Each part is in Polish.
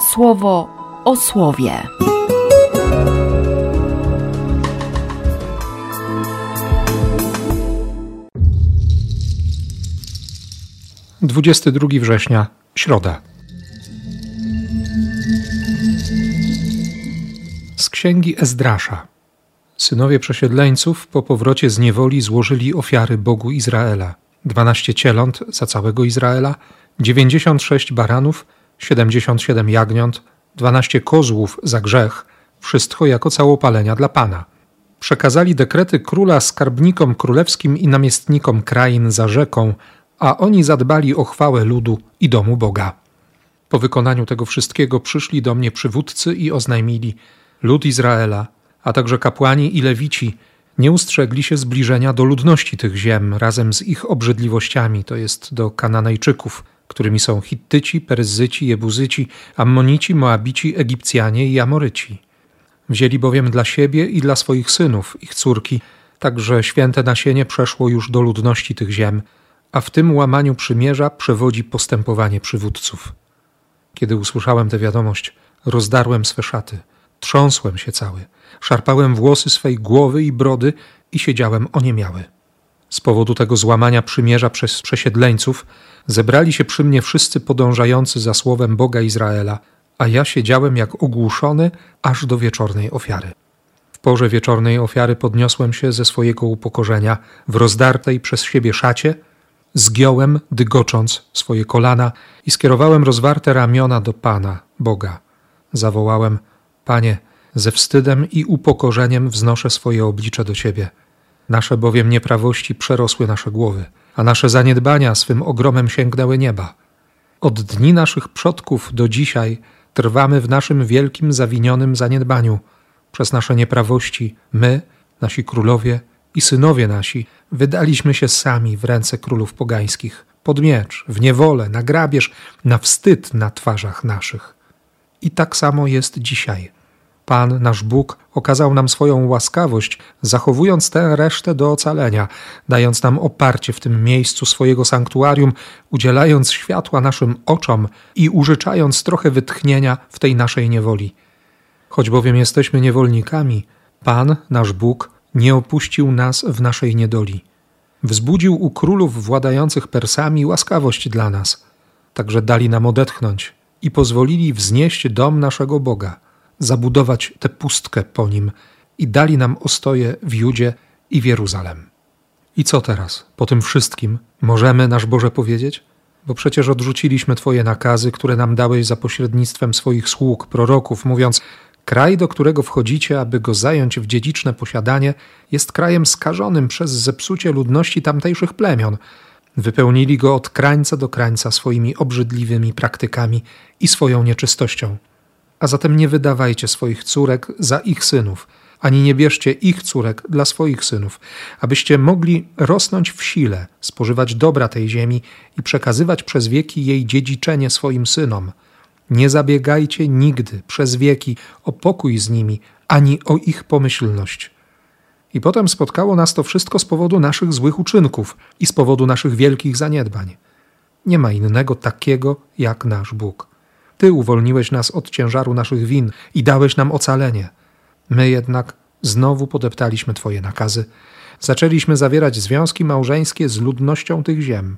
słowo o słowie. Dwudziesty drugi września, środa. Z księgi Ezdrasza. Synowie przesiedleńców po powrocie z niewoli złożyli ofiary Bogu Izraela. Dwanaście cieląt za całego Izraela, dziewięćdziesiąt sześć baranów, siedemdziesiąt siedem jagniąt, dwanaście kozłów za grzech, wszystko jako całopalenia dla Pana. Przekazali dekrety króla skarbnikom królewskim i namiestnikom krain za rzeką, a oni zadbali o chwałę ludu i domu Boga. Po wykonaniu tego wszystkiego przyszli do mnie przywódcy i oznajmili: Lud Izraela, a także kapłani i lewici nie ustrzegli się zbliżenia do ludności tych ziem razem z ich obrzydliwościami, to jest do Kananejczyków, którymi są Hittyci, Peryzyci, Jebuzyci, Ammonici, Moabici, Egipcjanie i Amoryci. Wzięli bowiem dla siebie i dla swoich synów, ich córki, także święte nasienie przeszło już do ludności tych ziem, a w tym łamaniu przymierza przewodzi postępowanie przywódców. Kiedy usłyszałem tę wiadomość, rozdarłem swe szaty, trząsłem się cały, szarpałem włosy swej głowy i brody i siedziałem oniemiały. Z powodu tego złamania przymierza przez przesiedleńców zebrali się przy mnie wszyscy podążający za słowem Boga Izraela, a ja siedziałem jak ogłuszony aż do wieczornej ofiary. W porze wieczornej ofiary podniosłem się ze swojego upokorzenia w rozdartej przez siebie szacie, zgiąłem, dygocząc swoje kolana i skierowałem rozwarte ramiona do Pana, Boga. Zawołałem: Panie, ze wstydem i upokorzeniem wznoszę swoje oblicze do Ciebie. Nasze bowiem nieprawości przerosły nasze głowy, a nasze zaniedbania swym ogromem sięgnęły nieba. Od dni naszych przodków do dzisiaj trwamy w naszym wielkim zawinionym zaniedbaniu. Przez nasze nieprawości my, nasi królowie i synowie nasi wydaliśmy się sami w ręce królów pogańskich, pod miecz, w niewolę, na grabież, na wstyd na twarzach naszych. I tak samo jest dzisiaj. Pan, nasz Bóg, okazał nam swoją łaskawość, zachowując tę resztę do ocalenia, dając nam oparcie w tym miejscu swojego sanktuarium, udzielając światła naszym oczom i użyczając trochę wytchnienia w tej naszej niewoli. Choć bowiem jesteśmy niewolnikami, Pan, nasz Bóg, nie opuścił nas w naszej niedoli. Wzbudził u królów władających Persami łaskawość dla nas, także dali nam odetchnąć i pozwolili wznieść dom naszego Boga, zabudować tę pustkę po nim i dali nam ostoje w Judzie i w Jeruzalem. I co teraz, po tym wszystkim, możemy, nasz Boże, powiedzieć? Bo przecież odrzuciliśmy Twoje nakazy, które nam dałeś za pośrednictwem swoich sług, proroków, mówiąc: Kraj, do którego wchodzicie, aby go zająć w dziedziczne posiadanie, jest krajem skażonym przez zepsucie ludności tamtejszych plemion. Wypełnili go od krańca do krańca swoimi obrzydliwymi praktykami i swoją nieczystością. A zatem nie wydawajcie swoich córek za ich synów, ani nie bierzcie ich córek dla swoich synów, abyście mogli rosnąć w sile, spożywać dobra tej ziemi i przekazywać przez wieki jej dziedziczenie swoim synom. Nie zabiegajcie nigdy przez wieki o pokój z nimi, ani o ich pomyślność. I potem spotkało nas to wszystko z powodu naszych złych uczynków i z powodu naszych wielkich zaniedbań. Nie ma innego takiego jak nasz Bóg. Ty uwolniłeś nas od ciężaru naszych win i dałeś nam ocalenie. My jednak znowu podeptaliśmy Twoje nakazy. Zaczęliśmy zawierać związki małżeńskie z ludnością tych ziem.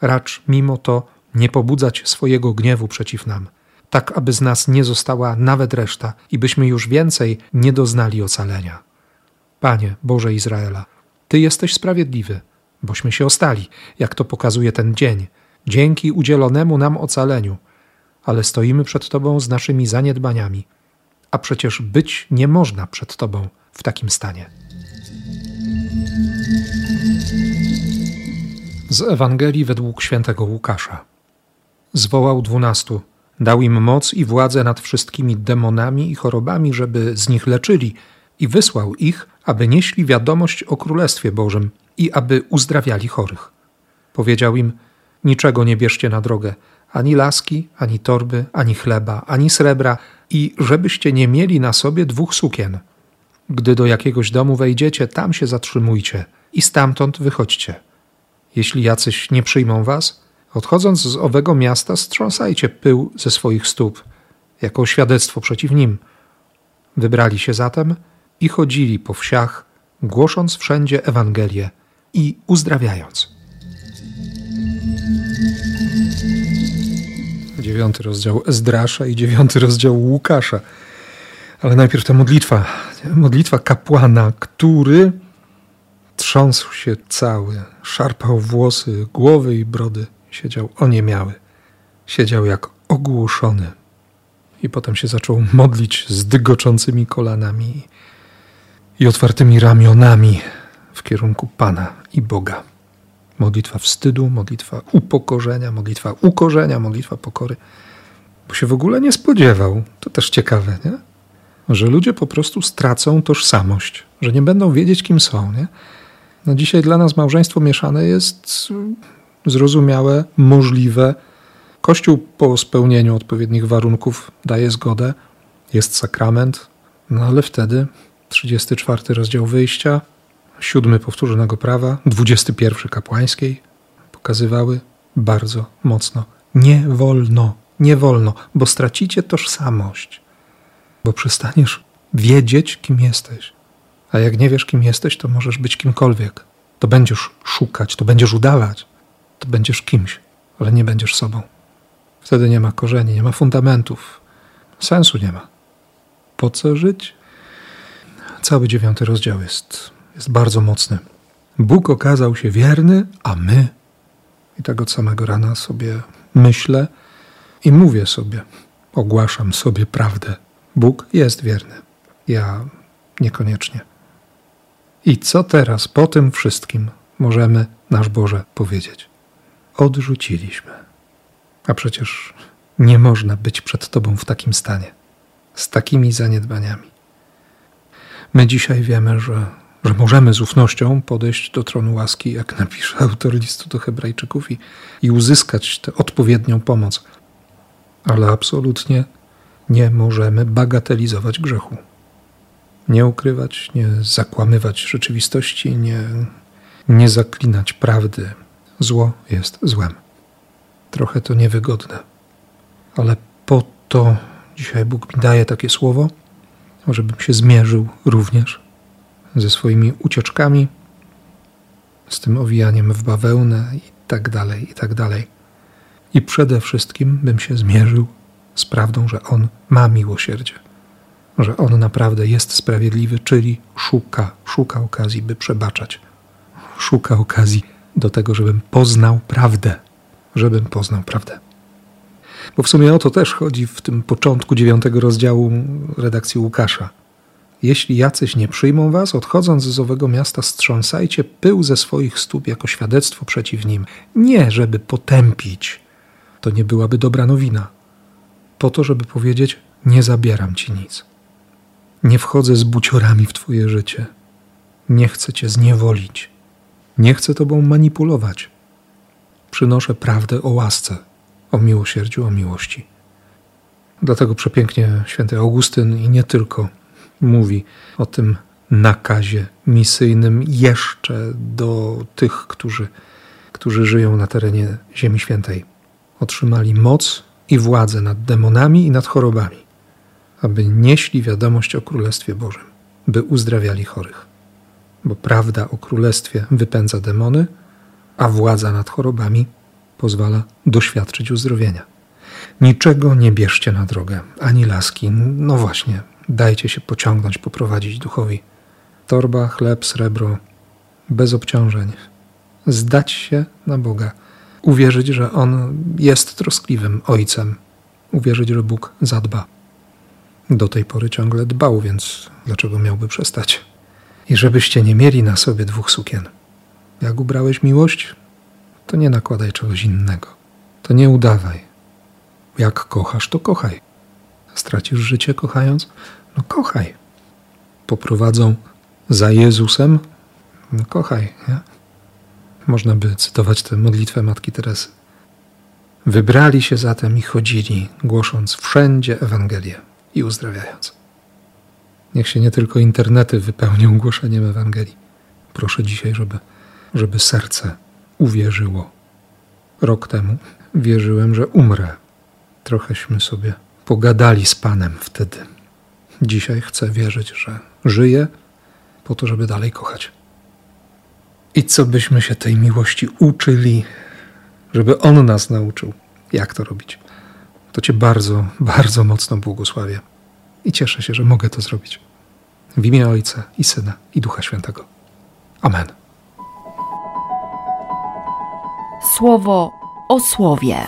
Racz mimo to nie pobudzać swojego gniewu przeciw nam, tak aby z nas nie została nawet reszta i byśmy już więcej nie doznali ocalenia. Panie Boże Izraela, Ty jesteś sprawiedliwy, bośmy się ostali, jak to pokazuje ten dzień, dzięki udzielonemu nam ocaleniu, ale stoimy przed Tobą z naszymi zaniedbaniami, a przecież być nie można przed Tobą w takim stanie. Z Ewangelii według świętego Łukasza. Zwołał dwunastu, dał im moc i władzę nad wszystkimi demonami i chorobami, żeby z nich leczyli, i wysłał ich, aby nieśli wiadomość o Królestwie Bożym i aby uzdrawiali chorych. Powiedział im: Niczego nie bierzcie na drogę, ani laski, ani torby, ani chleba, ani srebra, i żebyście nie mieli na sobie dwóch sukien. Gdy do jakiegoś domu wejdziecie, tam się zatrzymujcie i stamtąd wychodźcie. Jeśli jacyś nie przyjmą was, odchodząc z owego miasta, strząsajcie pył ze swoich stóp. jako świadectwo przeciw nim. Wybrali się zatem i chodzili po wsiach, głosząc wszędzie Ewangelię i uzdrawiając. Dziewiąty rozdział Ezdrasza i dziewiąty rozdział Łukasza. Ale najpierw ta modlitwa. Modlitwa kapłana, który trząsł się cały, szarpał włosy, głowy i brody. Siedział oniemiały. Siedział jak ogłuszony. I potem się zaczął modlić z dygoczącymi kolanami i otwartymi ramionami w kierunku Pana i Boga. Modlitwa wstydu, modlitwa upokorzenia, modlitwa ukorzenia, modlitwa pokory. Bo się w ogóle nie spodziewał. To też ciekawe, nie? Że ludzie po prostu stracą tożsamość, że nie będą wiedzieć, kim są, nie? No dzisiaj dla nas małżeństwo mieszane jest zrozumiałe, możliwe. Kościół po spełnieniu odpowiednich warunków daje zgodę, jest sakrament, no ale wtedy 34 rozdział wyjścia, siódmy powtórzonego prawa, 21 kapłańskiej pokazywały bardzo mocno. Nie wolno, nie wolno, bo stracicie tożsamość, bo przestaniesz wiedzieć, kim jesteś. A jak nie wiesz, kim jesteś, to możesz być kimkolwiek. To będziesz szukać, to będziesz udawać, to będziesz kimś, ale nie będziesz sobą. Wtedy nie ma korzeni, nie ma fundamentów, sensu nie ma. Po co żyć? Cały dziewiąty rozdział jest, jest bardzo mocny. Bóg okazał się wierny, a my. I tak od samego rana sobie myślę i mówię sobie, ogłaszam sobie prawdę. Bóg jest wierny. Ja niekoniecznie. I co teraz po tym wszystkim możemy, nasz Boże, powiedzieć? Odrzuciliśmy. A przecież nie można być przed Tobą w takim stanie, z takimi zaniedbaniami. My dzisiaj wiemy, że, że możemy z ufnością podejść do tronu łaski, jak napisze autor listu do Hebrajczyków, i, i uzyskać tę odpowiednią pomoc. Ale absolutnie nie możemy bagatelizować grzechu. Nie ukrywać, nie zakłamywać rzeczywistości, nie, nie zaklinać prawdy. Zło jest złem. Trochę to niewygodne, ale po to dzisiaj Bóg mi daje takie słowo, żebym się zmierzył również ze swoimi ucieczkami, z tym owijaniem w bawełnę i tak dalej, i tak dalej. I przede wszystkim bym się zmierzył z prawdą, że On ma miłosierdzie, że On naprawdę jest sprawiedliwy, czyli szuka, szuka okazji, by przebaczać. Szuka okazji do tego, żebym poznał prawdę, żebym poznał prawdę. Bo w sumie o to też chodzi w tym początku dziewiątego rozdziału redakcji Łukasza. Jeśli jacyś nie przyjmą was, odchodząc z owego miasta, strząsajcie pył ze swoich stóp jako świadectwo przeciw nim. Nie, żeby potępić. To nie byłaby dobra nowina. Po to, żeby powiedzieć: Nie zabieram ci nic. Nie wchodzę z buciorami w twoje życie. Nie chcę cię zniewolić. Nie chcę tobą manipulować. Przynoszę prawdę o łasce o miłosierdziu, o miłości. Dlatego przepięknie święty Augustyn i nie tylko mówi o tym nakazie misyjnym jeszcze do tych, którzy, którzy żyją na terenie Ziemi Świętej. Otrzymali moc i władzę nad demonami i nad chorobami, aby nieśli wiadomość o Królestwie Bożym, by uzdrawiali chorych. Bo prawda o Królestwie wypędza demony, a władza nad chorobami pozwala doświadczyć uzdrowienia. Niczego nie bierzcie na drogę, ani laski. No właśnie, dajcie się pociągnąć, poprowadzić duchowi. Torba, chleb, srebro, bez obciążeń. Zdać się na Boga. Uwierzyć, że On jest troskliwym Ojcem. Uwierzyć, że Bóg zadba. Do tej pory ciągle dbał, więc dlaczego miałby przestać? I żebyście nie mieli na sobie dwóch sukien. Jak ubrałeś miłość, to nie nakładaj czegoś innego. To nie udawaj. Jak kochasz, to kochaj. Stracisz życie kochając? No kochaj. Poprowadzą za Jezusem? No kochaj. Nie? Można by cytować tę modlitwę Matki Teresy. Wybrali się zatem i chodzili, głosząc wszędzie Ewangelię i uzdrawiając. Niech się nie tylko internety wypełnią głoszeniem Ewangelii. Proszę dzisiaj, żeby, żeby serce uwierzyło. Rok temu wierzyłem, że umrę. Trochęśmy sobie pogadali z Panem wtedy. Dzisiaj chcę wierzyć, że żyje po to, żeby dalej kochać. I co byśmy się tej miłości uczyli, żeby On nas nauczył, jak to robić. To Cię bardzo, bardzo mocno błogosławię i cieszę się, że mogę to zrobić. W imię Ojca i Syna i Ducha Świętego. Amen. Słowo o słowie.